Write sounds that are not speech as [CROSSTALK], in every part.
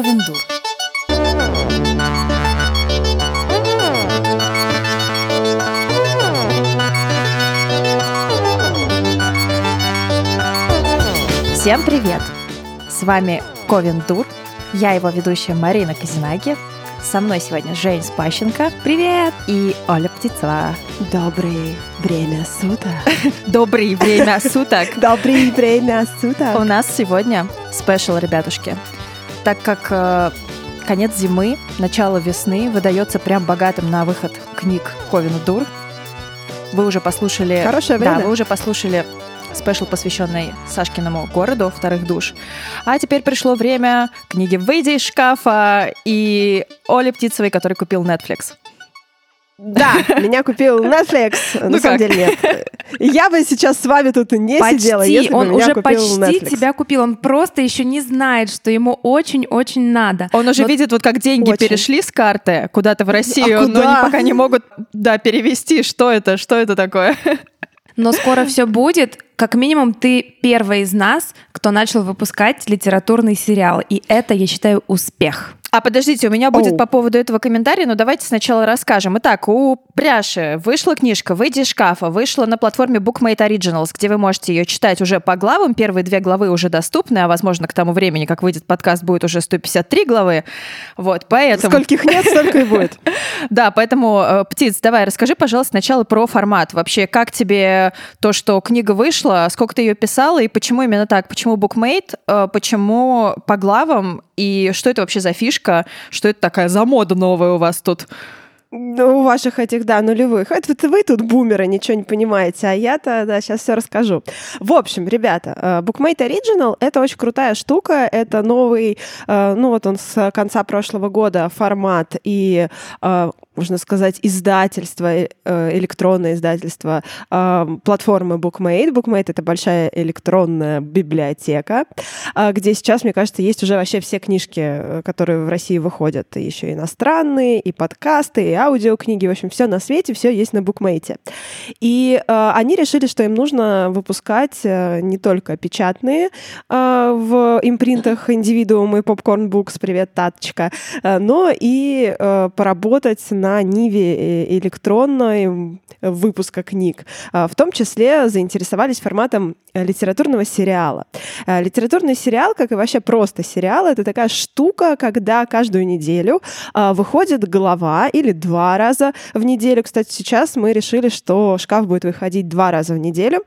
Ковендур. Всем привет! С вами Ковендур. Я его ведущая Марина Казинаги. Со мной сегодня Жень Спащенко. Привет! И Оля Птицова. Доброе время суток. [LAUGHS] Доброе время суток. Доброе время суток. У нас сегодня special, ребятушки. Так как э, конец зимы, начало весны выдается прям богатым на выход книг Ковену Дур. Вы уже послушали... Хорошее время. Да, вы уже послушали special, посвященный Сашкиному городу вторых душ. А теперь пришло время книги «Выйди из шкафа» и Оли Птицевой, который купил Netflix. Да, меня купил Netflix. На Ну самом деле нет. Я бы сейчас с вами тут не Почти, сидела, если бы он меня уже купил почти Netflix. тебя купил, он просто еще не знает, что ему очень-очень надо. Он уже Вот видит, вот как деньги Очень. перешли с карты куда-то в Россию, А но куда? они пока не могут, да, перевести. Что это? Что это такое? Но скоро все будет. Как минимум, ты первый из нас, кто начал выпускать литературный сериал. И это, я считаю, успех. А подождите, у меня будет Оу. по поводу этого комментария, но давайте сначала расскажем. Итак, у Пряши вышла книжка «Выйди из шкафа», вышла на платформе Bookmate Originals, где вы можете ее читать уже по главам. Первые две главы уже доступны, а возможно, к тому времени, как выйдет подкаст, будет уже 153 главы. Вот, поэтому... Скольких нет, столько и будет. [LAUGHS] Да, поэтому, э, Птиц, давай, расскажи, пожалуйста, сначала про формат. Вообще, как тебе то, что книга вышла, сколько ты ее писала, и почему именно так? Почему букмейт, почему по главам, и что это вообще за фишка? Что это такая за мода новая у вас тут? Ну, у ваших этих, да, нулевых. Это вы тут бумеры, ничего не понимаете, а я-то, да, сейчас все расскажу. В общем, ребята, э, Bookmate Original — это очень крутая штука, это новый, э, ну вот он с конца прошлого года формат и, э, можно сказать, издательство, э, электронное издательство платформы Bookmate. Bookmate — это большая электронная библиотека, э, где сейчас, мне кажется, есть уже вообще все книжки, э, которые в России выходят, и еще иностранные, и подкасты, и аудиокниги, в общем, все на свете, все есть на букмейте. И э, они решили, что им нужно выпускать не только печатные в импринтах индивидуум и Popcorn Books, привет, Таточка, но и поработать на ниве э, электронной выпуска книг. Э, В том числе заинтересовались форматом э, литературного сериала. Э, Литературный сериал, как и вообще просто сериал, это такая штука, когда каждую неделю а, выходит глава или два раза в неделю. Кстати, сейчас мы решили, что шкаф будет выходить два раза в неделю.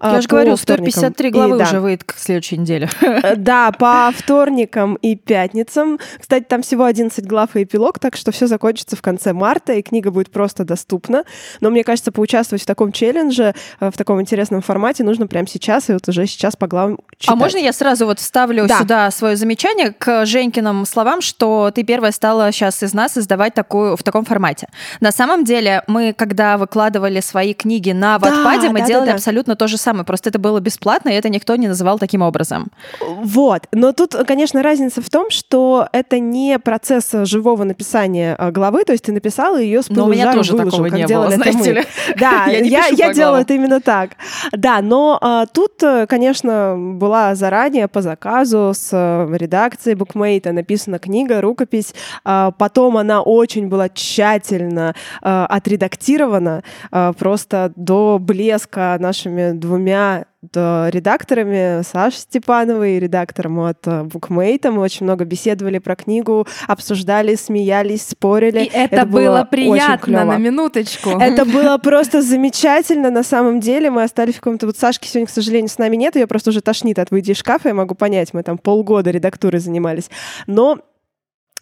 а, Я же говорю, вторникам 153 и- главы да. уже выйдет к следующей неделе. Да, по вторникам и пятницам. Кстати, там всего 11 глав и эпилог, так что все закончится в конце марта, и книга будет просто доступна. Но мне кажется, поучаствовать в таком челлендже, э, в таком интересном формате нужно прямо сейчас, и вот уже сейчас по главам читать. А можно я сразу вот вставлю Да. сюда свое замечание к Женькиным словам, что ты первая стала сейчас из нас издавать такую в таком формате. На самом деле, мы, когда выкладывали свои книги на Да, Ватпаде, мы да, да, делали да. абсолютно то же самое. Просто это было бесплатно, и это никто не называл таким образом. Вот. Но тут, конечно, разница в том, что это не процесс живого написания а, главы, то есть ты написала ее с Но у меня тоже выложил, такого не было, знаете ли. Да, [LAUGHS] Я я, я делала это именно так. Да, но а, тут, э, конечно, была заранее по заказу с э, редакцией букмейта написана книга, рукопись. А, потом она очень была тщательно э, отредактирована э, просто до блеска нашими двумя редакторами Сашей Степановой редактором от э, Букмейта. Мы очень много беседовали про книгу, обсуждали, смеялись, спорили. И это, было, очень приятно, на минуточку. Это [LAUGHS] было просто замечательно на самом деле. Мы остались в каком-то... Вот Сашки сегодня, к сожалению, с нами нет. Ее просто уже тошнит от «Выйди из шкафа». Я могу понять, мы там полгода редактурой занимались. Но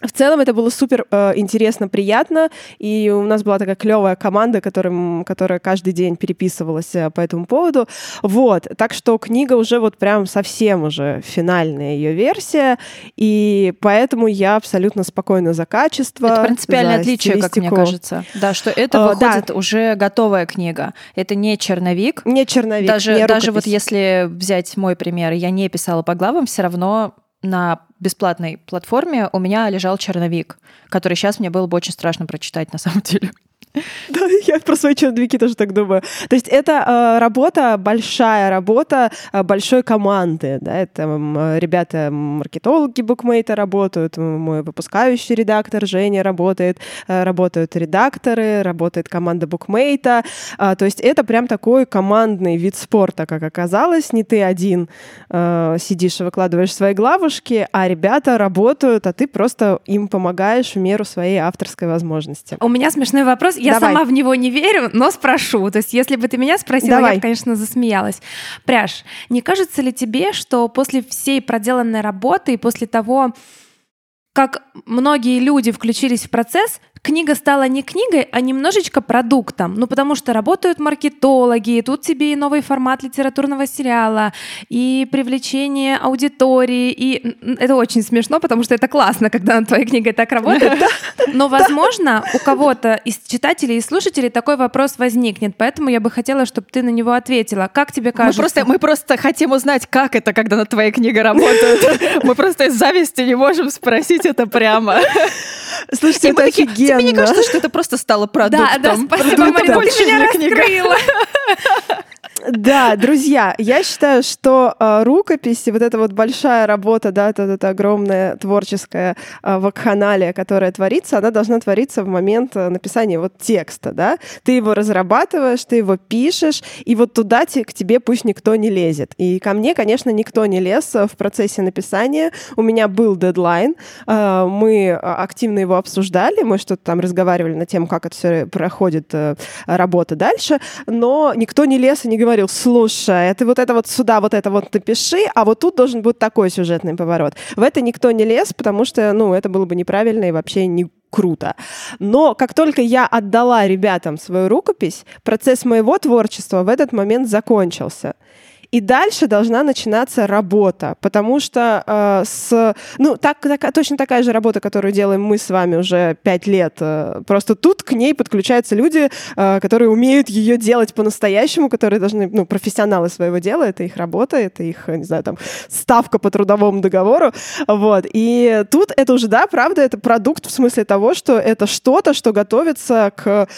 в целом это было супер э, интересно, приятно, и у нас была такая клевая команда, которым, которая каждый день переписывалась э, по этому поводу. Вот, так что книга уже вот прям совсем уже финальная ее версия, и поэтому я абсолютно спокойна за качество. Это принципиальное отличие, как мне стилистику. кажется. Да, что это да. выходит уже готовая книга. Это не черновик. Не черновик, даже, не даже вот рукопись. если взять мой пример, я не писала по главам, все равно на бесплатной платформе у меня лежал черновик, который сейчас мне было бы очень страшно прочитать на самом [LAUGHS] деле. Да, я про свои черновики тоже так думаю. То есть это э, работа, большая работа э, большой команды. Да? Это э, ребята, маркетологи букмейта работают, мой выпускающий редактор Женя работает, э, работают редакторы, работает команда букмейта. Э, то есть это прям такой командный вид спорта, как оказалось. Не ты один э, сидишь и выкладываешь свои главушки, а ребята работают, а ты просто им помогаешь в меру своей авторской возможности. У меня смешной вопрос. Я Давай. сама в него не верю, но спрошу. То есть, если бы ты меня спросила, я Давай. бы, конечно, засмеялась. Пряж, не кажется ли тебе, что после всей проделанной работы и после того, как многие люди включились в процесс, книга стала не книгой, а немножечко продуктом. Ну, потому что работают маркетологи, тут тебе и новый формат литературного сериала, и привлечение аудитории, и это очень смешно, потому что это классно, когда над твоей книгой так работает. Но, возможно, у кого-то из читателей и слушателей такой вопрос возникнет, поэтому я бы хотела, чтобы ты на него ответила. Как тебе Мы кажется? просто, мы просто хотим узнать, как это, когда над твоей книгой работают. [LAUGHS] Мы просто из зависти не можем спросить это прямо. Слушайте, И мы это офигенно. Тебе не кажется, что это просто стало продуктом? Да, да, спасибо. Марина, Больше ты меня раскрыла. Да, друзья, я считаю, что э, рукописи, вот эта вот большая работа, да, это, это огромная творческая э, вакханалия, которая творится, она должна твориться в момент э, написания вот текста, да. Ты его разрабатываешь, ты его пишешь, и вот туда те- к тебе пусть никто не лезет. И ко мне, конечно, никто не лез э, в процессе написания. У меня был дедлайн, э, мы э, активно его обсуждали, мы что-то там разговаривали на тему, как это все проходит э, работа дальше, но никто не лез и не говорил, слушай, ты вот это вот сюда, вот это вот напиши, а вот тут должен быть такой сюжетный поворот. В это никто не лез, потому что, ну, это было бы неправильно и вообще не круто. Но как только я отдала ребятам свою рукопись, процесс моего творчества в этот момент закончился. И дальше должна начинаться работа, потому что э, с, ну, так, так- точно такая же работа, которую делаем мы с вами уже пять лет, э, просто тут к ней подключаются люди, э, которые умеют ее делать по-настоящему, которые должны, ну, профессионалы своего дела, это их работа, это их, не знаю, там, ставка по трудовому договору, вот. И тут это уже, да, правда, это продукт в смысле того, что это что-то, что готовится к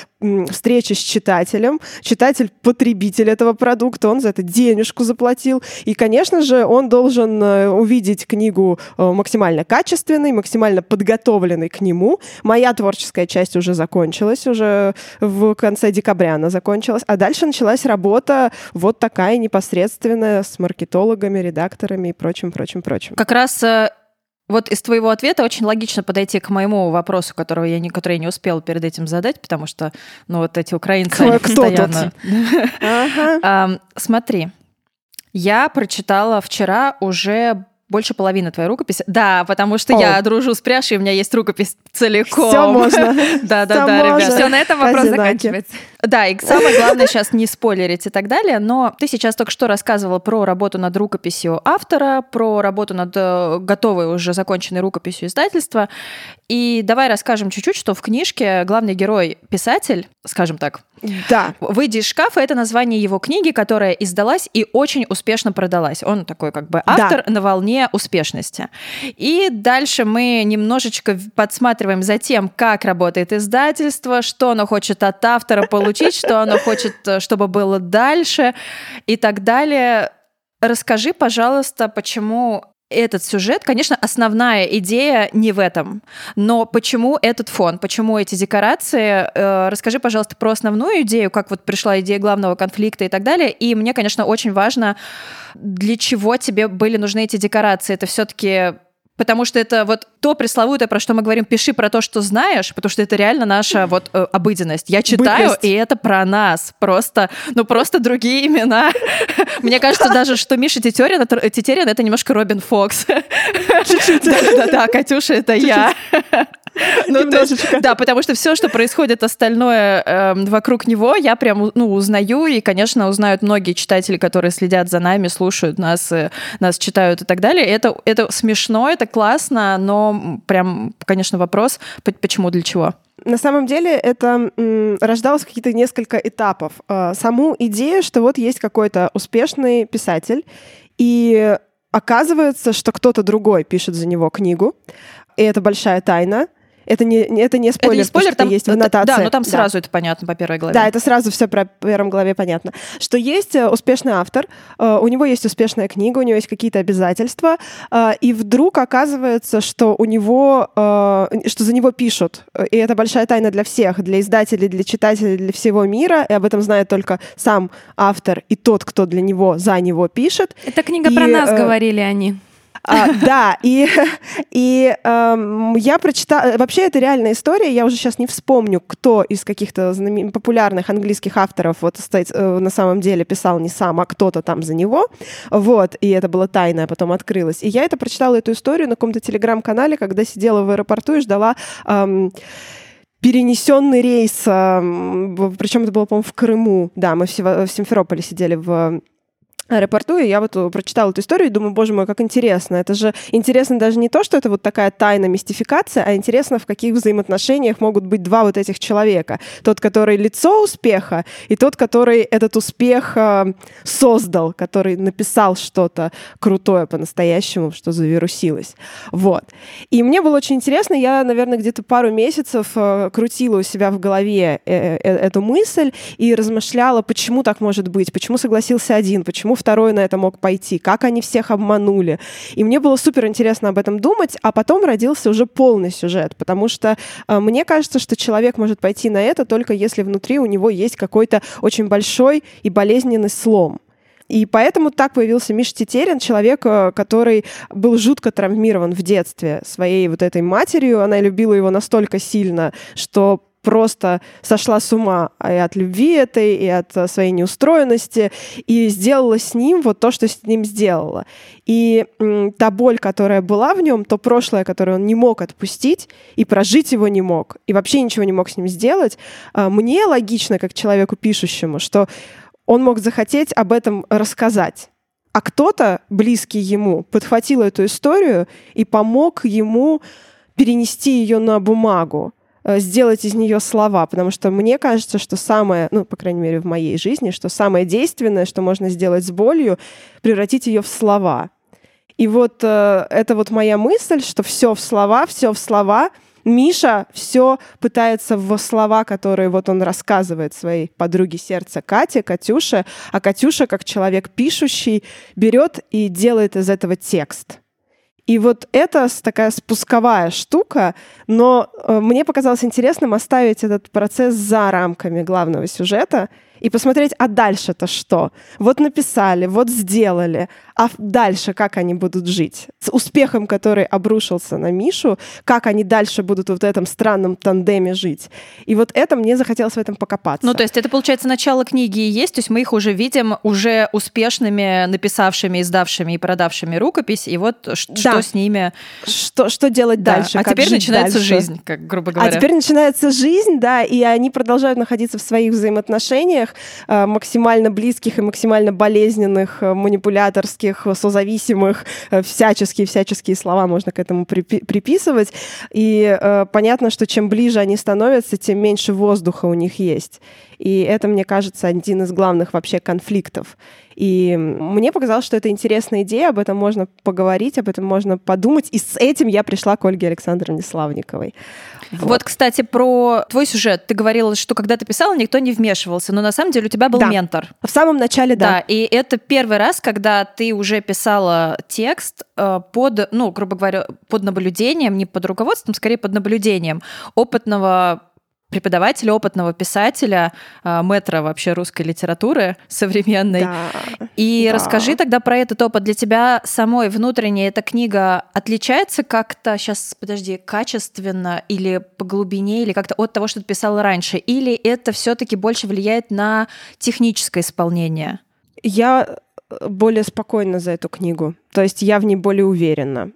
встрече с читателем. Читатель — потребитель этого продукта, он за это денежку заплатил. И, конечно же, он должен э, увидеть книгу э, максимально качественной, максимально подготовленной к нему. Моя творческая часть уже закончилась, уже в конце декабря она закончилась. А дальше началась работа вот такая непосредственная с маркетологами, редакторами и прочим, прочим, прочим. Как раз э, вот из твоего ответа очень логично подойти к моему вопросу, которого я не, который я не успела перед этим задать, потому что, ну, вот эти украинцы, Кто- они тут? постоянно... Ага. Смотри, я прочитала вчера уже больше половины твоей рукописи. Да, потому что О. я дружу с Пряшей, у меня есть рукопись целиком. Все можно. [LAUGHS] Да-да-да, Всё ребята. можно. Все, на этом вопрос заканчивается. Да, и самое главное сейчас не спойлерить и так далее, но ты сейчас только что рассказывала про работу над рукописью автора, про работу над э, готовой уже законченной рукописью издательства. И давай расскажем чуть-чуть, что в книжке главный герой писатель, скажем так, Да. «Выйди из шкафа» — это название его книги, которая издалась и очень успешно продалась. Он такой как бы автор на волне успешности. И дальше мы немножечко подсматриваем за тем, как работает издательство, что оно хочет от автора получить, что оно хочет, э, чтобы было дальше и так далее. Расскажи, пожалуйста, почему этот сюжет, конечно, основная идея не в этом, но почему этот фон, почему эти декорации? Э, Расскажи, пожалуйста, про основную идею, как вот пришла идея главного конфликта и так далее. И мне, конечно, очень важно, для чего тебе были нужны эти декорации. Это все-таки Потому что это вот то пресловутое, про что мы говорим, пиши про то, что знаешь, потому что это реально наша вот э, обыденность. Я читаю, Бытность. и это про нас. Просто, ну просто другие имена. [LAUGHS] Мне кажется даже, что Миша Тетерин, Тетерин, это немножко Робин Фокс. [LAUGHS] Да-да-да, Катюша, это я. [LAUGHS] Ну, то есть, да, потому что все, что происходит остальное эм, вокруг него, я прям ну, узнаю, и, конечно, узнают многие читатели, которые следят за нами, слушают нас, э, нас читают и так далее. Это, это смешно, это классно, но прям, конечно, вопрос, почему, для чего? На самом деле это м, рождалось какие-то несколько этапов. Э, Саму идею, что вот есть какой-то успешный писатель, и оказывается, что кто-то другой пишет за него книгу, и это большая тайна. Это не, это не спойлер, это не спойлер, там есть в аннотации. Да, но там да. сразу это понятно по первой главе. Да, это сразу все про первом главе понятно. Что есть э, успешный автор, э, у него есть успешная книга, у него есть какие-то обязательства, э, и вдруг оказывается, что у него, что за него пишут. И это большая тайна для всех, для издателей, для читателей, для всего мира, и об этом знает только сам автор и тот, кто для него, за него пишет. Это книга и, про нас, э, говорили они. А, да, и, [LAUGHS] и эм, я прочитала... Вообще, это реальная история. Я уже сейчас не вспомню, кто из каких-то популярных английских авторов вот э, на самом деле писал не сам, а кто-то там за него. Вот, и это было тайное, потом открылось. И я это прочитала, эту историю на каком-то телеграм-канале, когда сидела в аэропорту и ждала... Эм, перенесенный рейс, причем это было, по-моему, в Крыму. Да, мы в Симферополе сидели в аэропорту, и я вот э, прочитала эту историю и думаю, боже мой, как интересно. Это же интересно даже не то, что это вот такая тайна мистификация, а интересно, в каких взаимоотношениях могут быть два вот этих человека. Тот, который лицо успеха, и тот, который этот успех э, создал, который написал что-то крутое по-настоящему, что завирусилось. Вот. И мне было очень интересно, я, наверное, где-то пару месяцев э, крутила у себя в голове эту мысль и размышляла, почему так может быть, почему согласился один, почему второй на это мог пойти, как они всех обманули. И мне было супер интересно об этом думать, а потом родился уже полный сюжет, потому что э, мне кажется, что человек может пойти на это только если внутри у него есть какой-то очень большой и болезненный слом. И поэтому так появился Миша Тетерин, человек, э, который был жутко травмирован в детстве своей вот этой матерью. Она любила его настолько сильно, что просто сошла с ума и от любви этой, и от э, своей неустроенности, и сделала с ним вот то, что с ним сделала. И та боль, которая была в нем, то прошлое, которое он не мог отпустить, и прожить его не мог, и вообще ничего не мог с ним сделать, а, мне логично, как человеку пишущему, что он мог захотеть об этом рассказать. А кто-то, близкий ему, подхватил эту историю и помог ему перенести ее на бумагу. Э, сделать из нее слова, потому что мне кажется, что самое, ну, по крайней мере, в моей жизни, что самое действенное, что можно сделать с болью, превратить ее в слова. И вот э, это вот моя мысль, что все в слова, все в слова. Миша все пытается в слова, которые вот он рассказывает своей подруге сердца Кате, Катюше, а Катюша, как человек пишущий, берет и делает из этого текст. И вот это такая спусковая штука, но э, мне показалось интересным оставить этот процесс за рамками главного сюжета и посмотреть, а дальше-то что? Вот написали, вот сделали, а дальше как они будут жить? С успехом, который обрушился на Мишу, как они дальше будут вот в этом странном тандеме жить? И вот это мне захотелось в этом покопаться. Ну, то есть это, получается, начало книги и есть, то есть мы их уже видим уже успешными, написавшими, издавшими и продавшими рукопись, и вот да. что с ними... Что, что делать да. дальше? А теперь начинается дальше? жизнь, как грубо говоря. А теперь начинается жизнь, да, и они продолжают находиться в своих взаимоотношениях, всех э, максимально близких и максимально болезненных, э, манипуляторских, созависимых, э, всяческие-всяческие слова можно к этому приписывать. И понятно, что чем ближе они становятся, тем меньше воздуха у них есть. И это, мне кажется, один из главных вообще конфликтов. И мне показалось, что это интересная идея, об этом можно поговорить, об этом можно подумать. И с этим я пришла к Ольге Александровне Славниковой. Вот. вот, кстати, про твой сюжет. Ты говорила, что когда ты писала, никто не вмешивался, но на самом деле у тебя был да. ментор. В самом начале, да. Да, и это первый раз, когда ты уже писала текст э, под, ну, грубо говоря, под наблюдением, не под руководством, скорее под наблюдением опытного преподавателя, опытного писателя, э, метра вообще русской литературы современной. Да, и да. расскажи тогда про этот опыт. Для тебя самой внутренне эта книга отличается как-то, сейчас, подожди, качественно или по глубине, или как-то от того, что ты писала раньше? Или это все таки больше влияет на техническое исполнение? Я более спокойно за эту книгу. То есть я в ней более уверена.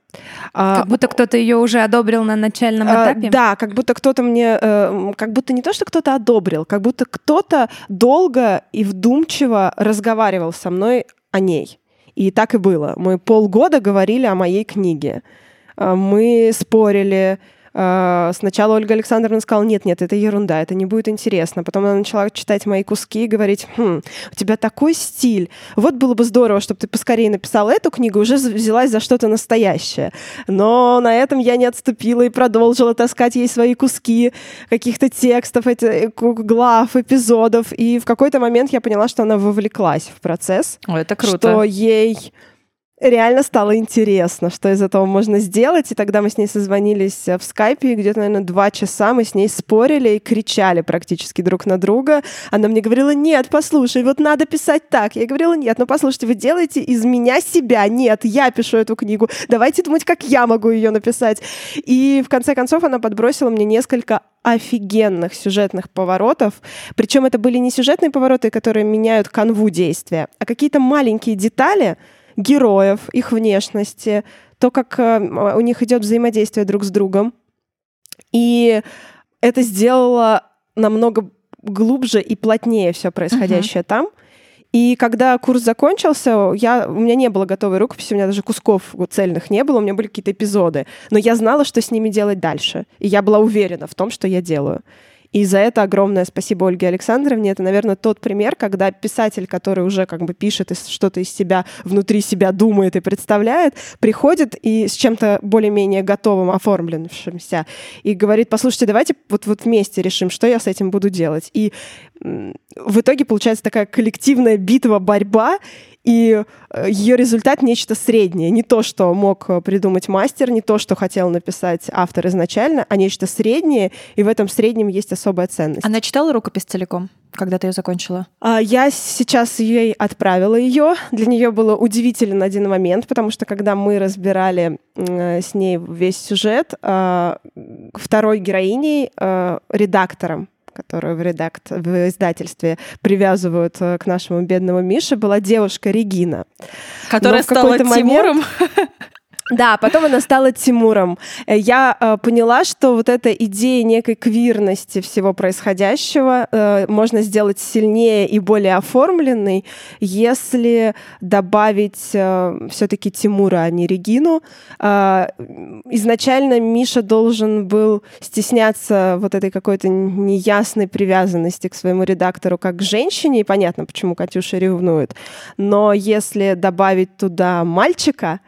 А, как будто кто-то ее уже одобрил на начальном а, этапе? Да, как будто кто-то мне... Э, как будто не то, что кто-то одобрил, как будто кто-то долго и вдумчиво разговаривал со мной о ней. И так и было. Мы полгода говорили о моей книге. А, мы спорили, сначала Ольга Александровна сказала, нет, нет, это ерунда, это не будет интересно. Потом она начала читать мои куски и говорить, хм, у тебя такой стиль. Вот было бы здорово, чтобы ты поскорее написала эту книгу, уже взялась за что-то настоящее. Но на этом я не отступила и продолжила таскать ей свои куски каких-то текстов, эти, э, глав, эпизодов. И в какой-то момент я поняла, что она вовлеклась в процесс. О, это круто. Что ей реально стало интересно, что из этого можно сделать. И тогда мы с ней созвонились э, в скайпе, где-то, наверное, два часа мы с ней спорили и кричали практически друг на друга. Она мне говорила, нет, послушай, вот надо писать так. Я говорила, нет, ну послушайте, вы делаете из меня себя. Нет, я пишу эту книгу. Давайте думать, как я могу ее написать. И в конце концов она подбросила мне несколько офигенных сюжетных поворотов. Причем это были не сюжетные повороты, которые меняют канву действия, а какие-то маленькие детали, героев, их внешности, то, как э, у них идет взаимодействие друг с другом. И это сделало намного глубже и плотнее все происходящее uh-huh. там. И когда курс закончился, я, у меня не было готовой рукописи, у меня даже кусков цельных не было, у меня были какие-то эпизоды. Но я знала, что с ними делать дальше. И я была уверена в том, что я делаю. И за это огромное спасибо Ольге Александровне. Это, наверное, тот пример, когда писатель, который уже как бы пишет и что-то из себя, внутри себя думает и представляет, приходит и с чем-то более-менее готовым, оформленным,шимся и говорит, послушайте, давайте вот, вот вместе решим, что я с этим буду делать. И в итоге получается такая коллективная битва, борьба, и э, ее результат нечто среднее. Не то, что мог э, придумать мастер, не то, что хотел написать автор изначально, а нечто среднее, и в этом среднем есть особая ценность. Она читала рукопись целиком? когда ты ее закончила? А, я сейчас ей отправила ее. Для нее было удивителен один момент, потому что когда мы разбирали э, с ней весь сюжет, э, второй героиней, редактором которую в, редакт... в издательстве привязывают э, к нашему бедному Мише, была девушка Регина. Которая стала Тимуром? Да, потом она стала Тимуром. Э, я э, поняла, что вот эта идея некой квирности всего происходящего э, можно сделать сильнее и более оформленной, если добавить э, все-таки Тимура, а не Регину. Э, изначально Миша должен был стесняться вот этой какой-то неясной привязанности к своему редактору как к женщине, и понятно, почему Катюша ревнует. Но если добавить туда мальчика,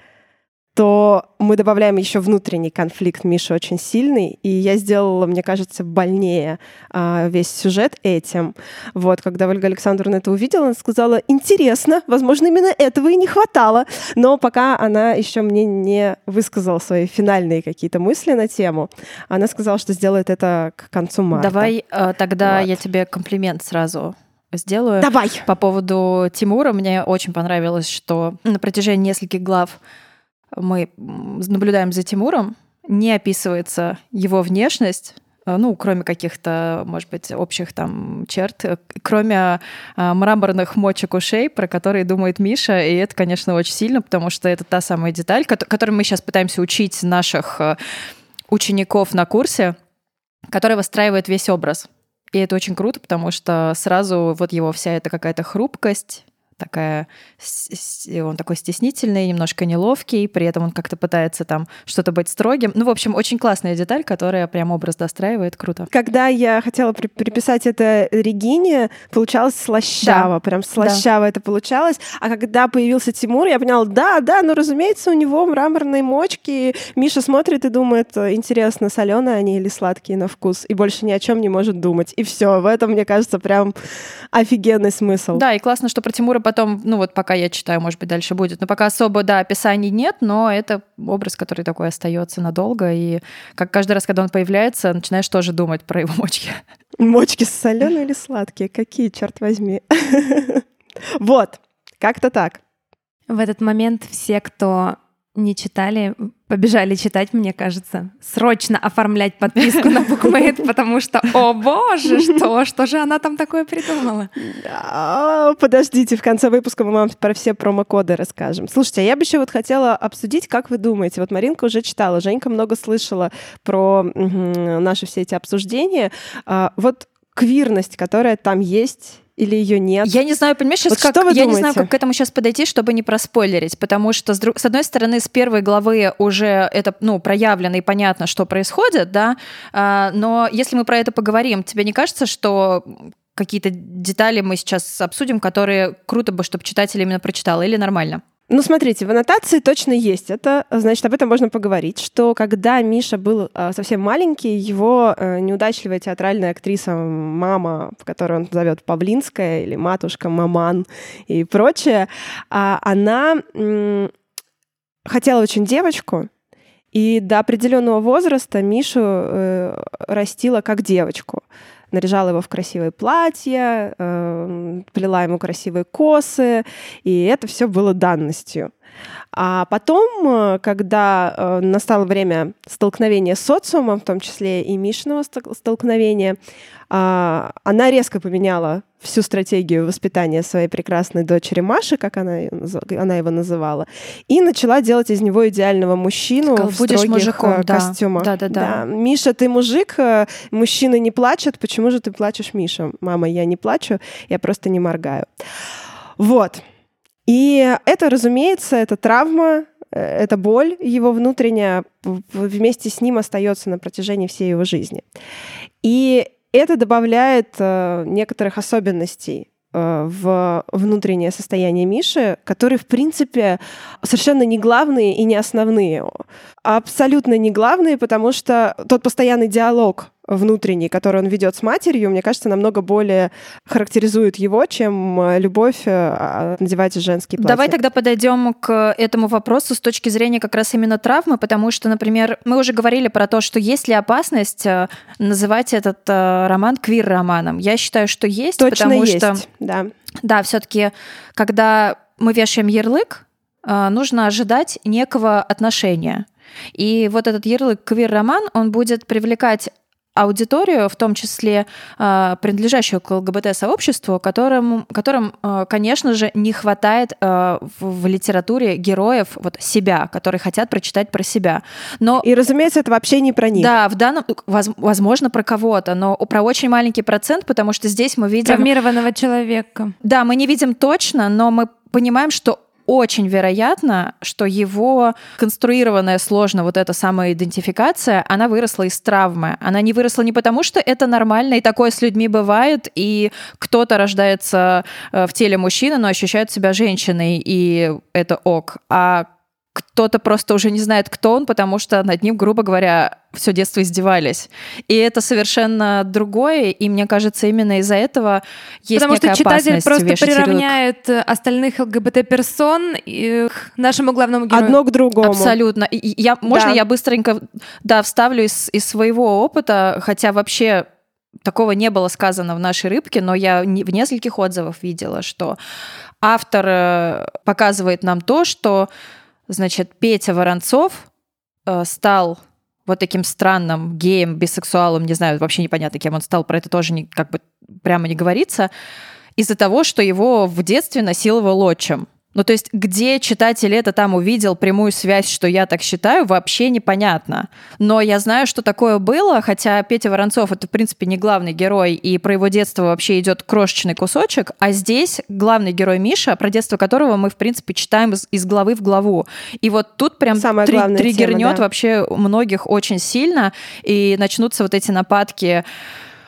то мы добавляем еще внутренний конфликт Миши очень сильный, и я сделала, мне кажется, больнее а, весь сюжет этим. Вот, когда Ольга Александровна это увидела, она сказала, интересно, возможно, именно этого и не хватало, но пока она еще мне не высказала свои финальные какие-то мысли на тему, она сказала, что сделает это к концу марта. Давай э, тогда вот. я тебе комплимент сразу сделаю. Давай! По поводу Тимура мне очень понравилось, что на протяжении нескольких глав мы наблюдаем за Тимуром, не описывается его внешность, э, ну, кроме каких-то, может быть, общих там черт, э, кроме а, мраморных мочек ушей, про которые думает Миша, и это, конечно, очень сильно, потому что это та самая деталь, которой мы сейчас пытаемся учить наших учеников на курсе, которая выстраивает весь образ. И это очень круто, потому что сразу вот его вся эта какая-то хрупкость, такая, он такой стеснительный, немножко неловкий, при этом он как-то пытается там что-то быть строгим. Ну, в общем, очень классная деталь, которая прям образ достраивает, круто. Когда я хотела при приписать это Регине, получалось слащаво, да. прям слащаво да. это получалось. А когда появился Тимур, я поняла, да, да, ну, разумеется, у него мраморные мочки. Миша смотрит и думает, интересно, соленые они или сладкие на вкус, и больше ни о чем не может думать. И все, в этом, мне кажется, прям офигенный смысл. Да, и классно, что про Тимура потом, ну вот пока я читаю, может быть, дальше будет. Но пока особо, да, описаний нет, но это образ, который такой остается надолго. И как каждый раз, когда он появляется, начинаешь тоже думать про его мочки. Мочки соленые или сладкие? Какие, черт возьми? [LAUGHS] Вот, как-то так. В этот момент все, кто не читали, побежали читать, мне кажется. Срочно оформлять подписку на BookMate, [LAUGHS] потому что, о боже, что, что же она там такое придумала? Подождите, в конце выпуска мы вам про все промокоды расскажем. Слушайте, а я бы еще вот хотела обсудить, как вы думаете, вот Маринка уже читала, Женька много слышала про наши все эти обсуждения. А, вот квирность, которая там есть, или ее нет? Я не знаю, понимаешь, сейчас Вот как, что вы я не думаете? знаю, как к этому сейчас подойти, чтобы не проспойлерить, потому что с, друг- с одной стороны, с первой главы уже это ну проявлено и понятно, что происходит, да, а, но если мы про это поговорим, тебе не кажется, что какие-то детали мы сейчас обсудим, которые круто бы, чтобы читатель именно прочитал, или нормально? Ну, смотрите, в аннотации точно есть. Это, значит, об этом можно поговорить, что когда Миша был э, совсем маленький, его э, неудачливая театральная актриса мама, которую он зовет Павлинская или матушка Маман и прочее, а, она м, хотела очень девочку, и до определенного возраста Мишу э, растила как девочку. Наряжала его в красивые платья, э, плела ему красивые косы, и это все было данностью. А потом, э, когда э, настало время столкновения с социумом, в том числе и Мишиного стол- столкновения, а, она резко поменяла всю стратегию воспитания своей прекрасной дочери Маши, как она, она его называла, и начала делать из него идеального мужчину Сказала, в «Будешь строгих мужиком», э, да. костюмах. Да-да-да. Миша, ты мужик, мужчины не плачут, почему же ты плачешь, Миша? Мама, я не плачу, я просто не моргаю. Вот. И это, разумеется, это травма, э, это боль его внутренняя вместе с ним остается на протяжении всей его жизни. И это добавляет э, некоторых особенностей э, в внутреннее состояние Миши, которые, в принципе, совершенно не главные и не основные. Абсолютно не главные, потому что тот постоянный диалог внутренний, который он ведет с матерью, мне кажется, намного более характеризует его, чем э, любовь э, а, надевать женские платья. Давай тогда подойдем к этому вопросу с точки зрения как раз именно травмы, потому что, например, мы уже говорили про то, что есть ли опасность э, называть этот роман квир-романом. Я считаю, что есть, Точно потому есть, что, да. да, все-таки, когда мы вешаем ярлык, нужно ожидать некого отношения. И вот этот ярлык квир-роман, он будет привлекать аудиторию, в том числе э, принадлежащую к ЛГБТ-сообществу, которым, которым э, конечно же, не хватает э, в, литературе героев вот себя, которые хотят прочитать про себя. Но И, разумеется, это вообще не про них. да, в данном, воз- возможно, про кого-то, но про очень маленький процент, потому что здесь мы видим... Травмированного человека. Да, мы не видим точно, но мы понимаем, что очень вероятно, что его конструированная сложно вот эта самоидентификация, она выросла из травмы. Она не выросла не потому, что это нормально, и такое с людьми бывает, и кто-то рождается э, в теле мужчины, но ощущает себя женщиной, и это ок. А кто-то просто уже не знает, кто он, потому что над ним, грубо говоря, все детство издевались. И это совершенно другое, и мне кажется, именно из-за этого есть Потому что читатель просто вешать ярлык. приравняет э, остальных ЛГБТ-персон и к нашему главному герою. Одно к другому. Абсолютно. И- я, можно Да. я быстренько да, вставлю из, из своего опыта, хотя вообще такого не было сказано в нашей рыбке, но я в нескольких отзывах видела, что автор э, показывает нам то, что, значит, Петя Воронцов э, стал вот таким странным геем, бисексуалом, не знаю, вообще непонятно, кем он стал, про это тоже не, как бы прямо не говорится, из-за того, что его в детстве насиловал отчим. Ну, то есть, где читатель это там увидел прямую связь, что я так считаю, вообще непонятно. Но я знаю, что такое было, хотя Петя Воронцов это, в принципе, не главный герой, и про его детство вообще идет крошечный кусочек, а здесь главный герой Миша, про детство которого мы, в принципе, читаем из, из главы в главу. И вот тут прям Самая три- главная тема, триггернет да. вообще многих очень сильно, и начнутся вот эти нападки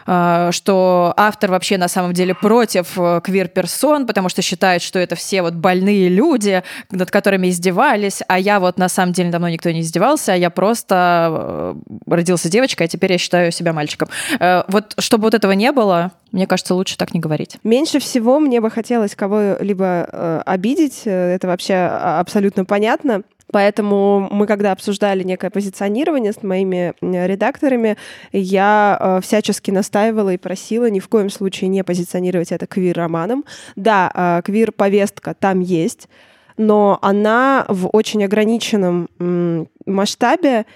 что автор вообще на самом деле против э, квир-персон, потому что считает, что это все вот больные люди, над которыми издевались, а я вот на самом деле давно никто не издевался, а я просто э, родился девочкой, а теперь я считаю себя мальчиком. Э, Вот чтобы вот этого не было, мне кажется, лучше так не говорить. Меньше всего мне бы хотелось кого-либо э, обидеть, это вообще а, абсолютно понятно. Поэтому мы, когда обсуждали некое позиционирование с моими редакторами, я э, всячески настаивала и просила ни в коем случае не позиционировать это квир-романом. Да, э, квир-повестка там есть, но она в очень ограниченном масштабе.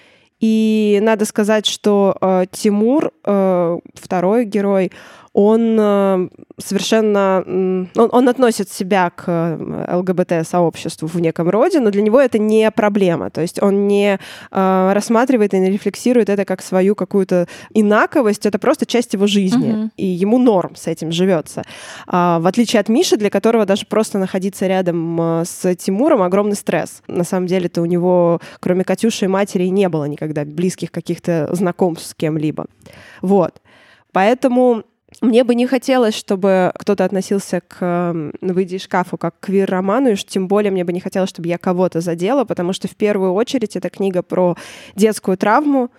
И надо сказать, что э, Тимур, э, второй герой, он э, совершенно... Он, он относит себя к э, ЛГБТ-сообществу в неком роде, но для него это не проблема. То есть он не э, рассматривает и не рефлексирует это как свою какую-то инаковость. Это просто часть его жизни. Mm-hmm. И ему норм с этим живется. А, в отличие от Миши, для которого даже просто находиться рядом э, с Тимуром огромный стресс. На самом деле-то у него, кроме Катюши и матери, не было никогда близких каких-то знакомств с кем-либо. Вот. Поэтому мне бы не хотелось, чтобы кто-то относился к «Выйди из шкафу» как к квир-роману, и уж тем более мне бы не хотелось, чтобы я кого-то задела, потому что в первую очередь это книга про детскую травму,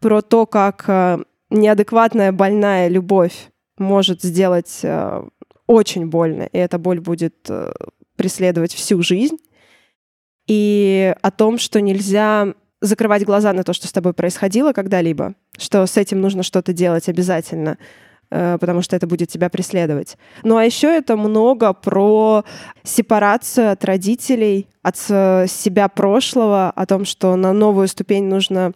про то, как э, неадекватная больная любовь может сделать э, очень больно, и эта боль будет э, преследовать всю жизнь, и о том, что нельзя закрывать глаза на то, что с тобой происходило когда-либо, что с этим нужно что-то делать обязательно — потому что это будет тебя преследовать. Ну а еще это много про сепарацию от родителей, от себя прошлого, о том, что на новую ступень нужно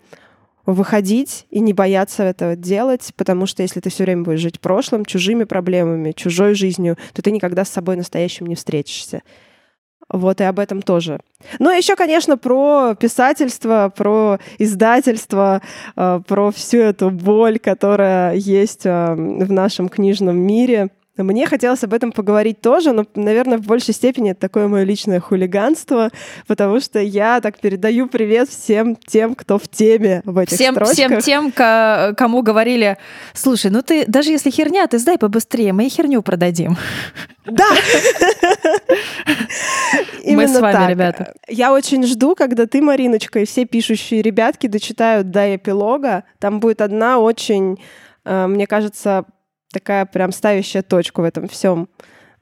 выходить и не бояться этого делать, потому что если ты все время будешь жить прошлым, чужими проблемами, чужой жизнью, то ты никогда с собой настоящим не встретишься. Вот и об этом тоже. Ну, а еще, конечно, про писательство, про издательство, э, про всю эту боль, которая есть э, в нашем книжном мире. Мне хотелось об этом поговорить тоже, но, наверное, в большей степени это такое мое личное хулиганство, потому что я так передаю привет всем тем, кто в теме в этих всем, строчках. Всем тем, кому говорили, слушай, ну ты, даже если херня, ты сдай побыстрее, мы и херню продадим. Да! [LAUGHS] С вами, ребята. Я очень жду, когда ты, Мариночка, и все пишущие ребятки дочитают до эпилога. Там будет одна очень, э, мне кажется, такая прям ставящая точку в этом всем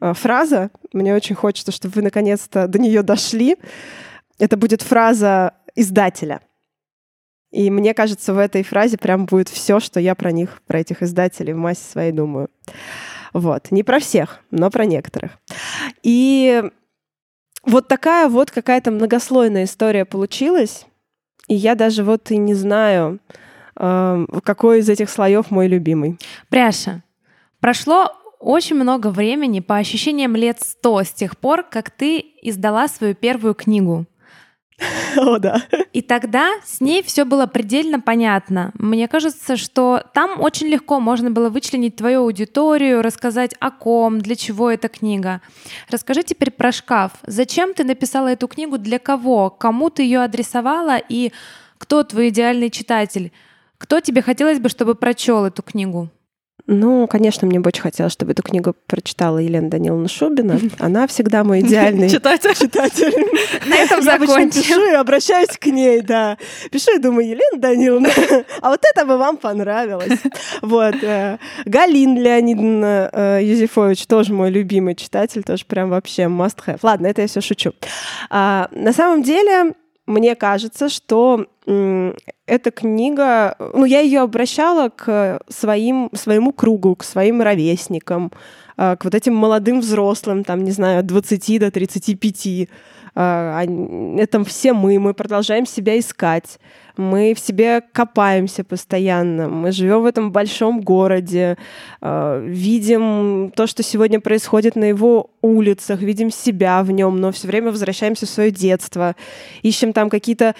э, фраза. Мне очень хочется, чтобы вы наконец-то до нее дошли. Это будет фраза издателя. И мне кажется, в этой фразе прям будет все, что я про них, про этих издателей в массе своей думаю. Вот. Не про всех, но про некоторых. И вот такая вот какая-то многослойная история получилась. И я даже вот и не знаю, э, какой из этих слоев мой любимый. Пряша, прошло очень много времени, по ощущениям лет сто с тех пор, как ты издала свою первую книгу. [LAUGHS] О, да. И тогда с ней все было предельно понятно. Мне кажется, что там очень легко можно было вычленить твою аудиторию, рассказать о ком, для чего эта книга. Расскажи теперь про шкаф. Зачем ты написала эту книгу, для кого, кому ты ее адресовала и кто твой идеальный читатель? Кто тебе хотелось бы, чтобы прочел эту книгу? Ну, конечно, мне бы очень хотелось, чтобы эту книгу прочитала Елена Даниловна Шубина. Она всегда мой идеальный [LAUGHS] читатель. читатель. На этом закончим. пишу и обращаюсь к ней, да. Пишу и думаю, Елена Даниловна, [LAUGHS] а вот это бы вам понравилось. Вот. Э, Галин Леонидовна э, Юзефович, тоже мой любимый читатель, тоже прям вообще must have. Ладно, это я все шучу. А, на самом деле, мне кажется, что эта книга, ну, я ее обращала к своим, своему кругу, к своим ровесникам, а, к вот этим молодым взрослым, там, не знаю, от 20 до 35. А, это все мы, мы продолжаем себя искать, мы в себе копаемся постоянно, мы живем в этом большом городе, а, видим то, что сегодня происходит на его улицах, видим себя в нем, но все время возвращаемся в свое детство, ищем там какие-то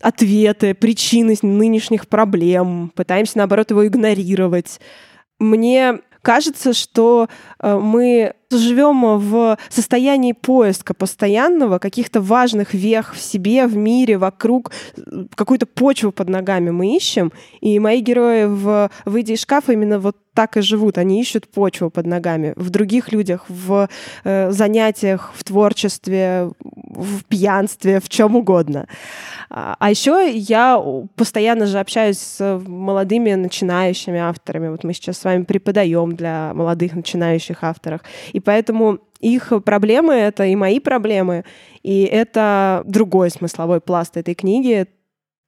ответы, причины нынешних проблем, пытаемся, наоборот, его игнорировать. Мне кажется, что э, мы живем в состоянии поиска постоянного каких-то важных вех в себе, в мире, вокруг, какую-то почву под ногами мы ищем. И мои герои в «Выйди из шкафа» именно вот так и живут. Они ищут почву под ногами в других людях, в э, занятиях, в творчестве, в пьянстве, в чем угодно. А, а еще я постоянно же общаюсь с молодыми начинающими авторами. Вот мы сейчас с вами преподаем для молодых начинающих авторов. И поэтому их проблемы — это и мои проблемы, и это другой смысловой пласт этой книги,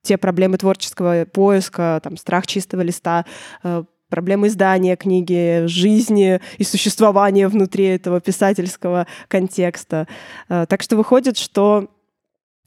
те проблемы творческого поиска, там, страх чистого листа, э, проблемы издания книги, жизни и существования внутри этого писательского контекста. Э, так что выходит, что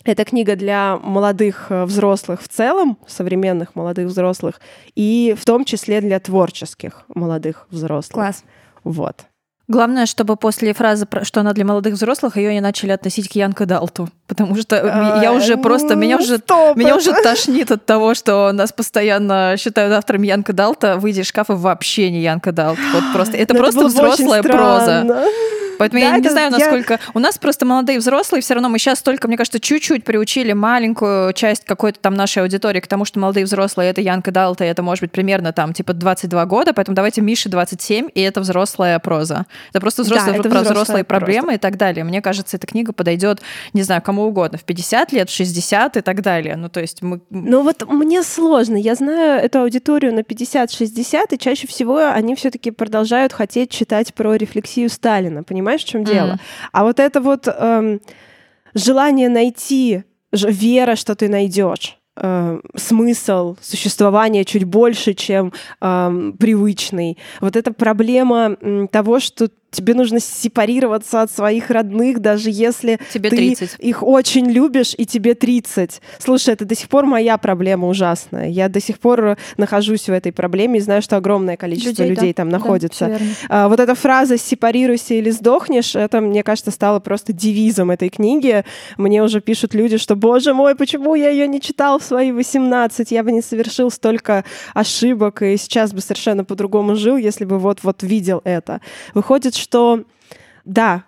Это книга для молодых э, взрослых в целом, современных молодых взрослых, и в том числе для творческих молодых взрослых. Класс. Вот. Главное, чтобы после фразы, что она для молодых взрослых, ее не начали относить к Янка Далту. Потому что А, я уже просто, меня ну, уже, стоп меня уже тошнит от того, что нас постоянно считают автором Янка Далта. Выйди из шкафа, вообще не Янка Далт. Вот просто, это Ну, просто взрослая проза. Поэтому Да, я не знаю, я- насколько... У нас просто молодые взрослые, все равно мы сейчас только, мне кажется, чуть-чуть приучили маленькую часть какой-то там нашей аудитории к тому, что молодые взрослые — это Янка Далта, и это может быть примерно там типа 22 года, поэтому давайте Мише 27, и это взрослая проза. Это просто взрослая, это про взрослые проблемы и так далее. Мне кажется, эта книга подойдет, не знаю, кому угодно, в 50 лет, в 60 и так далее. Ну, то есть мы... Ну вот мне сложно. Я знаю эту аудиторию на 50-60, и чаще всего они все-таки продолжают хотеть читать про рефлексию Сталина. Понимаешь, в чем дело? Мгм. А вот это вот эм, желание найти, вера, что ты найдешь э, смысл существования чуть больше, чем эм, привычный. Вот эта проблема того, что тебе нужно сепарироваться от своих родных, даже если Тебе ты 30. их очень любишь, и тебе 30. Слушай, это до сих пор моя проблема ужасная. Я до сих пор нахожусь в этой проблеме и знаю, что огромное количество людей, да. там Да, находится. верно. А, вот эта фраза «сепарируйся или сдохнешь», это, мне кажется, стало просто девизом этой книги. Мне уже пишут люди, что, боже мой, почему я ее не читал в свои 18? Я бы не совершил столько ошибок, и сейчас бы совершенно по-другому жил, если бы вот-вот видел это. Выходит, что да,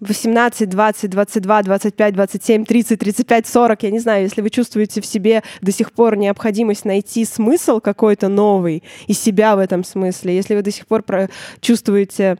18, 20, 22, 25, 27, 30, 35, 40, я не знаю, если вы чувствуете в себе до сих пор необходимость найти смысл какой-то новый и себя в этом смысле, если вы до сих пор чувствуете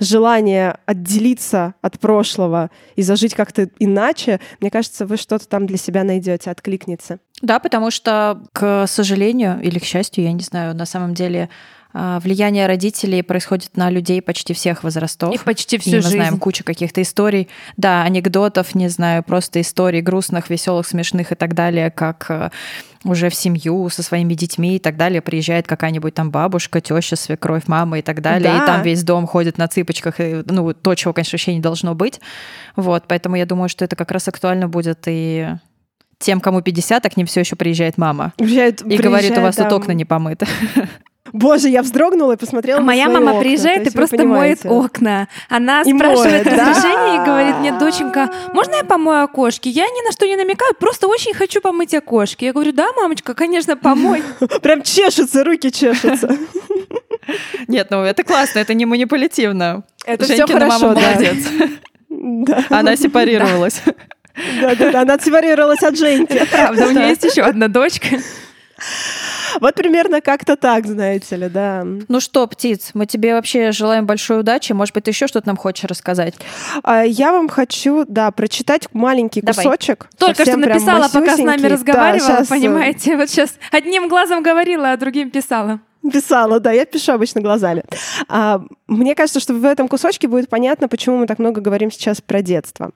желание отделиться от прошлого и зажить как-то иначе, мне кажется, вы что-то там для себя найдете, откликнется. Да, потому что, к сожалению или к счастью, я не знаю, на самом деле влияние родителей происходит на людей почти всех возрастов. И почти И всю мы жизнь. знаем кучу каких-то историй, да, анекдотов, не знаю, просто историй грустных, веселых, смешных и так далее, как э, уже в семью со своими детьми и так далее приезжает какая-нибудь там бабушка, теща, свекровь, мама и так далее, Да. и там весь дом ходит на цыпочках, и, ну, то, чего, конечно, вообще не должно быть. Вот, поэтому я думаю, что это как раз актуально будет и тем, кому 50, а к ним все еще приезжает мама. Приезжает- И говорит, у вас приезжает, тут да. окна не помыты. [LAUGHS] Боже, я вздрогнула и посмотрела А на моя мама окна, приезжает и просто понимаете. моет окна. Она И спрашивает моет, да? разрешение и говорит мне, доченька, можно я помою окошки? Я ни на что не намекаю, просто очень хочу помыть окошки. Я говорю, да, мамочка, конечно, помой. [LAUGHS] Прям чешутся, руки чешутся. [LAUGHS] Нет, ну это классно, это не манипулятивно. Это Женькина хорошо, мама да. молодец. [LAUGHS] Да. Она сепарировалась. Да, да, да, она сепарировалась от Женьки. Правда, у меня есть еще одна дочка. Вот примерно как-то так, знаете ли, да. Ну что, птиц, мы тебе вообще желаем большой удачи. Может быть, ты еще что-то нам хочешь рассказать? А Я вам хочу, да, прочитать маленький Давай. кусочек. Только что написала, пока с нами разговаривала, Да, э, понимаете? Вот сейчас одним глазом говорила, а другим писала. Писала, да, я пишу обычно глазами. А, мне кажется, что в этом кусочке будет понятно, почему мы так много говорим сейчас про детство.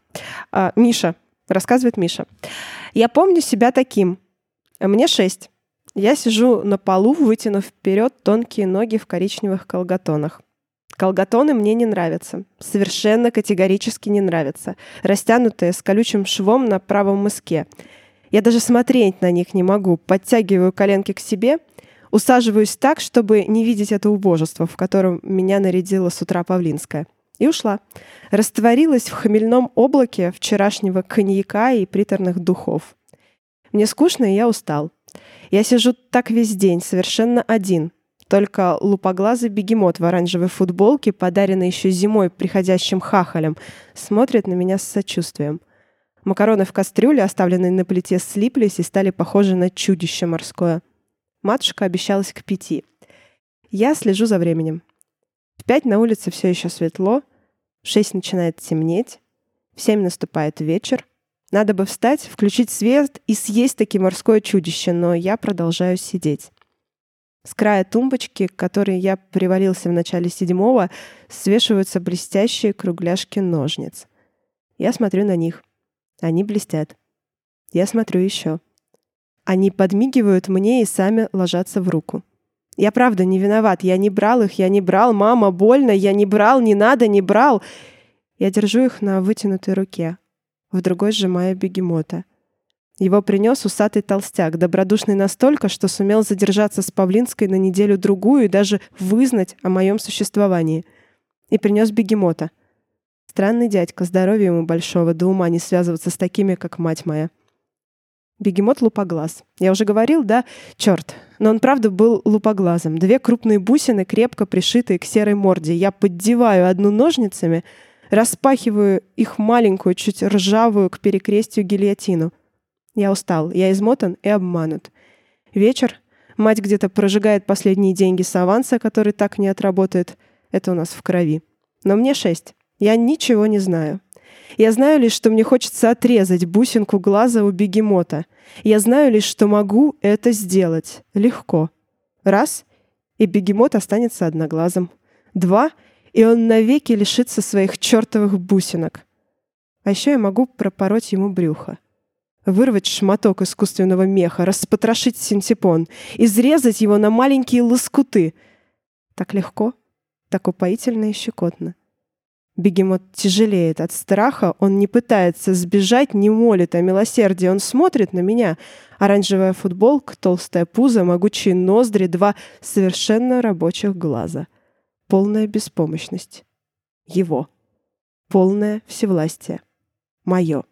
А, Миша, рассказывает Миша. Я помню себя таким. Мне шесть. Я сижу на полу, вытянув вперед тонкие ноги в коричневых колготонах. Колготоны мне не нравятся. Совершенно категорически не нравятся. Растянутые с колючим швом на правом мыске. Я даже смотреть на них не могу. Подтягиваю коленки к себе, усаживаюсь так, чтобы не видеть это убожество, в котором меня нарядила с утра Павлинская. И ушла. Растворилась в хмельном облаке вчерашнего коньяка и приторных духов. Мне скучно, и я устал. Я сижу так весь день, совершенно один. Только лупоглазый бегемот в оранжевой футболке, подаренный еще зимой приходящим хахалем, смотрит на меня с сочувствием. Макароны в кастрюле, оставленные на плите, слиплись и стали похожи на чудище морское. Матушка обещалась к пяти. Я слежу за временем. В пять на улице все еще светло, в шесть начинает темнеть, в семь наступает вечер. Надо бы встать, включить свет и съесть таки морское чудище, но я продолжаю сидеть. С края тумбочки, к которой я привалился в начале седьмого, свешиваются блестящие кругляшки ножниц. Я смотрю на них. Они блестят. Я смотрю еще. Они подмигивают мне и сами ложатся в руку. Я правда не виноват. Я не брал их, я не брал. Мама, больно. Я не брал, не надо, не брал. Я держу их на вытянутой руке. В другой сжимая бегемота. Его принес усатый толстяк, добродушный настолько, что сумел задержаться с Павлинской на неделю-другую и даже вызнать о моем существовании. И принес бегемота. Странный дядька, здоровья ему большого, до ума не связываться с такими, как мать моя. Бегемот лупоглаз. Я уже говорил, да? Черт. Но он правда был лупоглазом. Две крупные бусины, крепко пришитые к серой морде. Я поддеваю одну ножницами, распахиваю их маленькую, чуть ржавую к перекрестию гильотину. Я устал, я измотан и обманут. Вечер. Мать где-то прожигает последние деньги с аванса, который так не отработает. Это у нас в крови. Но мне шесть. Я ничего не знаю. Я знаю лишь, что мне хочется отрезать бусинку глаза у бегемота. Я знаю лишь, что могу это сделать. Легко. Раз — и бегемот останется одноглазым. Два — и он навеки лишится своих чертовых бусинок. А еще я могу пропороть ему брюхо вырвать шматок искусственного меха, распотрошить синтепон, изрезать его на маленькие лоскуты. Так легко, так упоительно и щекотно. Бегемот тяжелеет от страха, он не пытается сбежать, не молит о милосердии, он смотрит на меня. Оранжевая футболка, толстая пузо, могучие ноздри, два совершенно рабочих глаза. Полная беспомощность. Его. Полное всевластие. Мое.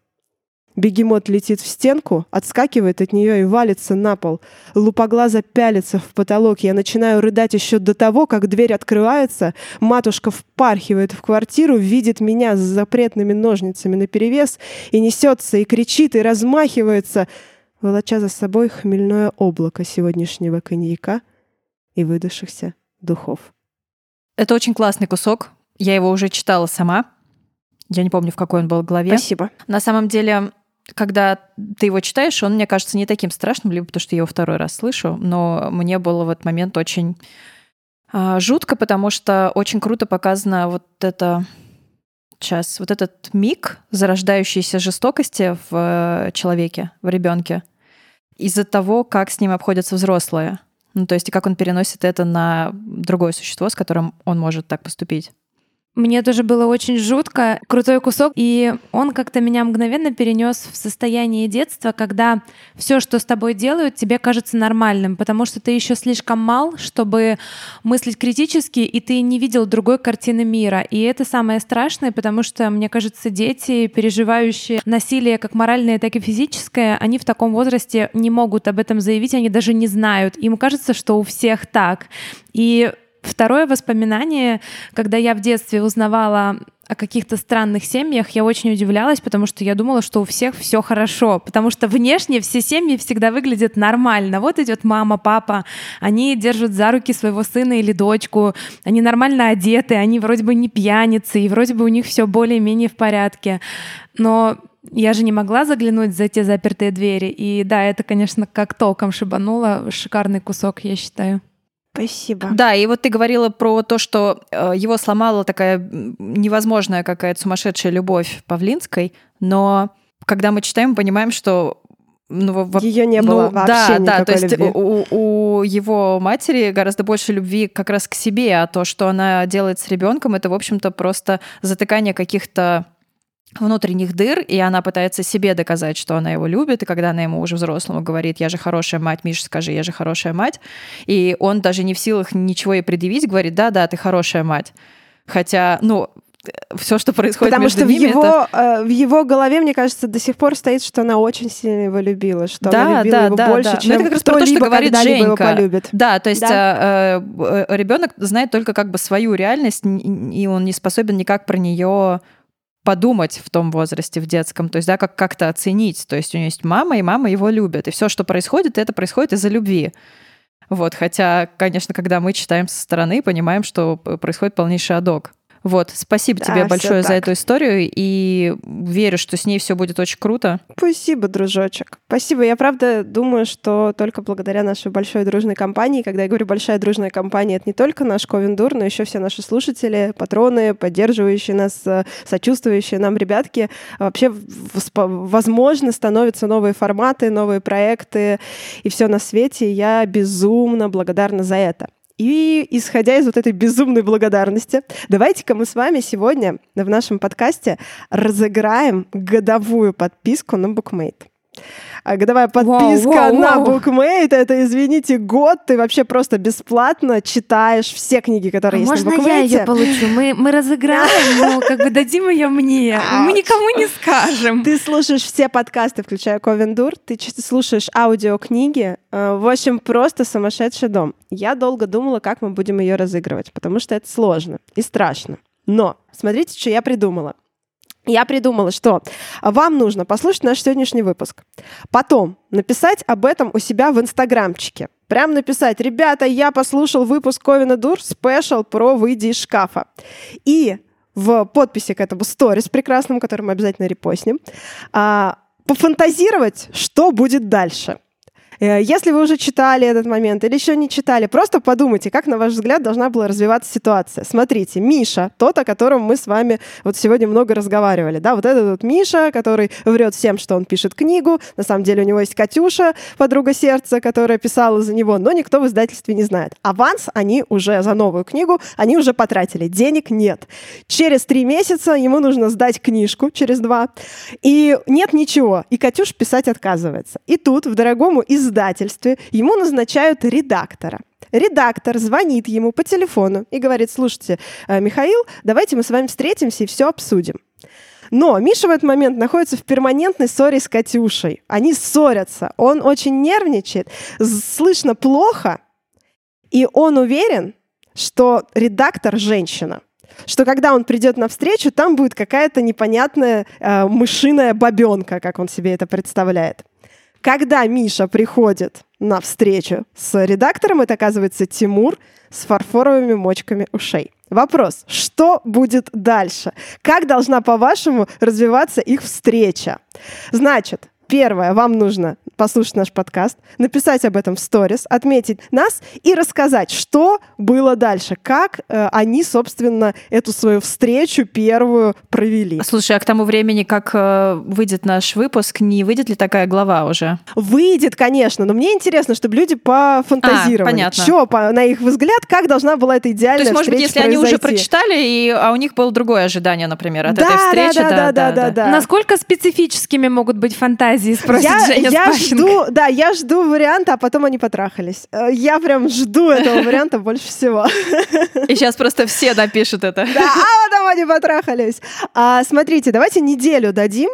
Бегемот летит в стенку, отскакивает от нее и валится на пол. Лупоглаза пялится в потолок. Я начинаю рыдать еще до того, как дверь открывается. Матушка впархивает в квартиру, видит меня с запретными ножницами наперевес и несется, и кричит, и размахивается, волоча за собой хмельное облако сегодняшнего коньяка и выдохшихся духов. Это очень классный кусок. Я его уже читала сама. Я не помню, в какой он был главе. Спасибо. На самом деле, когда ты его читаешь, он, мне кажется, не таким страшным, либо потому что я его второй раз слышу, но мне было в этот момент очень а, жутко, потому что очень круто показано вот это сейчас, вот этот миг зарождающейся жестокости в э, человеке, в ребенке, из-за того, как с ним обходятся взрослые. Ну, то есть, и как он переносит это на другое существо, с которым он может так поступить. Мне тоже было очень жутко. Крутой кусок. И он как-то меня мгновенно перенес в состояние детства, когда все, что с тобой делают, тебе кажется нормальным, потому что ты еще слишком мал, чтобы мыслить критически, и ты не видел другой картины мира. И это самое страшное, потому что, мне кажется, дети, переживающие насилие как моральное, так и физическое, они в таком возрасте не могут об этом заявить, они даже не знают. Им кажется, что у всех так. И Второе воспоминание, когда я в детстве узнавала о каких-то странных семьях, я очень удивлялась, потому что я думала, что у всех все хорошо, потому что внешне все семьи всегда выглядят нормально. Вот идет мама, папа, они держат за руки своего сына или дочку, они нормально одеты, они вроде бы не пьяницы, и вроде бы у них все более-менее в порядке. Но я же не могла заглянуть за те запертые двери. И да, это, конечно, как током шибануло. Шикарный кусок, я считаю. Спасибо. Да, и вот ты говорила про то, что э, его сломала такая невозможная какая-то сумасшедшая любовь Павлинской, но когда мы читаем, понимаем, что ну, ее не было ну, вообще да, да, то есть любви. У, у его матери гораздо больше любви как раз к себе, а то, что она делает с ребенком, это, в общем-то, просто затыкание каких-то внутренних дыр, и она пытается себе доказать, что она его любит, и когда она ему уже взрослому говорит, я же хорошая мать, Миша, скажи, я же хорошая мать, и он даже не в силах ничего ей предъявить, говорит, да-да, ты хорошая мать. Хотя, ну, все, что происходит Потому между что ними, в его, это... э, в его голове, мне кажется, до сих пор стоит, что она очень сильно его любила, что да, она любила да, его да, больше, да. чем Но это как раз про то, что говорит Женька. его полюбит. Да, то есть да? Э, э, ребенок знает только как бы свою реальность, и он не способен никак про нее подумать в том возрасте, в детском, то есть, да, как как-то оценить. То есть у него есть мама, и мама его любит. И все, что происходит, это происходит из-за любви. Вот, хотя, конечно, когда мы читаем со стороны, понимаем, что происходит полнейший адок. Вот, спасибо да, тебе большое за эту историю, и верю, что с ней все будет очень круто. Спасибо, дружочек. Спасибо. Я правда думаю, что только благодаря нашей большой дружной компании, когда я говорю большая дружная компания, это не только наш Ковендур, но еще все наши слушатели, патроны, поддерживающие нас, э, сочувствующие нам ребятки, вообще возможно становятся новые форматы, новые проекты и все на свете. Я безумно благодарна за это. И исходя из вот этой безумной благодарности, давайте-ка мы с вами сегодня в нашем подкасте разыграем годовую подписку на Bookmate. А годовая подписка Вау, вау, на. Bookmate, это, извините, год, ты вообще просто бесплатно читаешь все книги, А которые есть можно на я Bookmate. ее получу? Мы, мы разыграем, но [LAUGHS] как бы дадим ее мне. Мы никому не скажем. Ты слушаешь все подкасты, включая Ковендур, ты слушаешь аудиокниги. э, В общем, просто сумасшедший дом. Я долго думала, как мы будем ее разыгрывать, потому что это сложно и страшно. Но смотрите, что я придумала. Я придумала, что вам нужно послушать наш сегодняшний выпуск. Потом написать об этом у себя в инстаграмчике. Прям написать, ребята, я послушал выпуск Ковина Дур спешл про «Выйди из шкафа». И в подписи к этому сторис прекрасному, который мы обязательно репостнем, а, пофантазировать, что будет дальше. Э, Если вы уже читали этот момент или еще не читали, просто подумайте, как, на ваш взгляд, должна была развиваться ситуация. Смотрите, Миша, тот, о котором мы с вами вот сегодня много разговаривали, да, вот этот вот Миша, который врет всем, что он пишет книгу, на самом деле у него есть Катюша, подруга сердца, которая писала за него, но никто в издательстве не знает. Аванс они уже за новую книгу, они уже потратили, денег нет. Через три месяца ему нужно сдать книжку, через два, и нет ничего, и Катюш писать отказывается. И тут в дорогому издательстве ему назначают редактора. Редактор звонит ему по телефону и говорит, слушайте, э, Михаил, давайте мы с вами встретимся и все обсудим. Но Миша в этот момент находится в перманентной ссоре с Катюшей. Они ссорятся. Он очень нервничает, слышно плохо, и он уверен, что редактор женщина. Что когда он придет на встречу, там будет какая-то непонятная э, мышиная бабенка, как он себе это представляет. Когда Миша приходит на встречу с редактором, это оказывается Тимур с фарфоровыми мочками ушей. Вопрос, что будет дальше? Как должна, по-вашему, развиваться их встреча? Значит, первое, вам нужно послушать наш подкаст, написать об этом в сторис, отметить нас и рассказать, что было дальше, как э, они, собственно, эту свою встречу первую провели. Слушай, а к тому времени, как э, выйдет наш выпуск, не выйдет ли такая глава уже? Выйдет, конечно, но мне интересно, чтобы люди пофантазировали. А, понятно. Чё, по- на их взгляд, как должна была эта То идеальная есть, может быть, встреча если они уже произойти? прочитали, и, а у них было другое ожидание, например, от Да, этой встречи. да, да, да, да, да. Насколько специфическими могут быть фантазии, спросит я, Женя я. Жду, да, я жду варианта, а потом они потрахались. Э, Я прям жду этого варианта больше всего. И сейчас просто все напишут это. Да, а потом они потрахались. А, смотрите, давайте неделю дадим.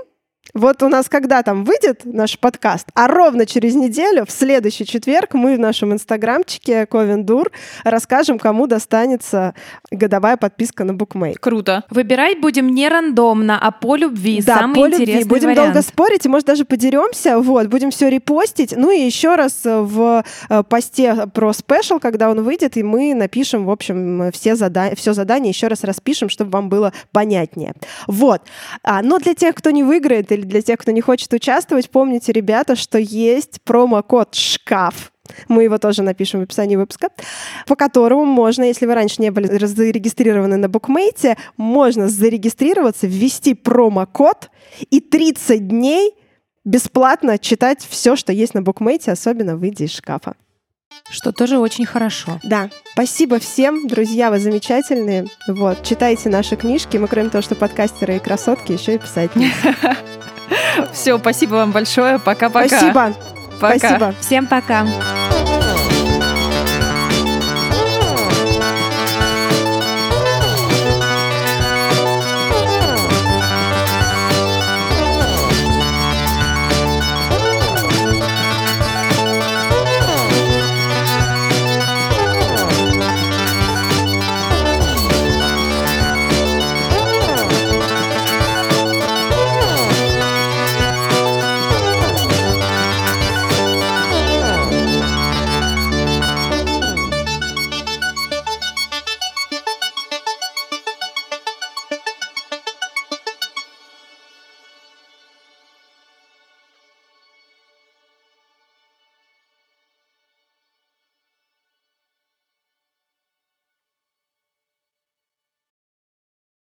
Вот у нас когда там выйдет наш подкаст, а ровно через неделю, в следующий четверг, мы в нашем инстаграмчике Ковендур расскажем, кому достанется годовая подписка на букмейт. Круто. Выбирать будем не рандомно, а по любви. Да, Самый по любви. интересный Будем вариант. долго спорить, и, может, даже подеремся. Вот, будем все репостить. Ну и еще раз э, в э, посте про спешл, когда он выйдет, и мы напишем, в общем, все, зада... все задание еще раз распишем, чтобы вам было понятнее. Вот. А, но для тех, кто не выиграет, или для тех, кто не хочет участвовать, помните, ребята, что есть промокод «ШКАФ», мы его тоже напишем в описании выпуска, по которому можно, если вы раньше не были зарегистрированы на букмейте, можно зарегистрироваться, ввести промокод и 30 дней бесплатно читать все, что есть на букмейте, особенно выйдя из шкафа. Что тоже очень хорошо. Да, спасибо всем, друзья, вы замечательные. Вот, читайте наши книжки. Мы, кроме того, что подкастеры и красотки, еще и писательницы. [LAUGHS] Все, спасибо вам большое. Пока-пока. Спасибо. Пока. Спасибо. Всем пока.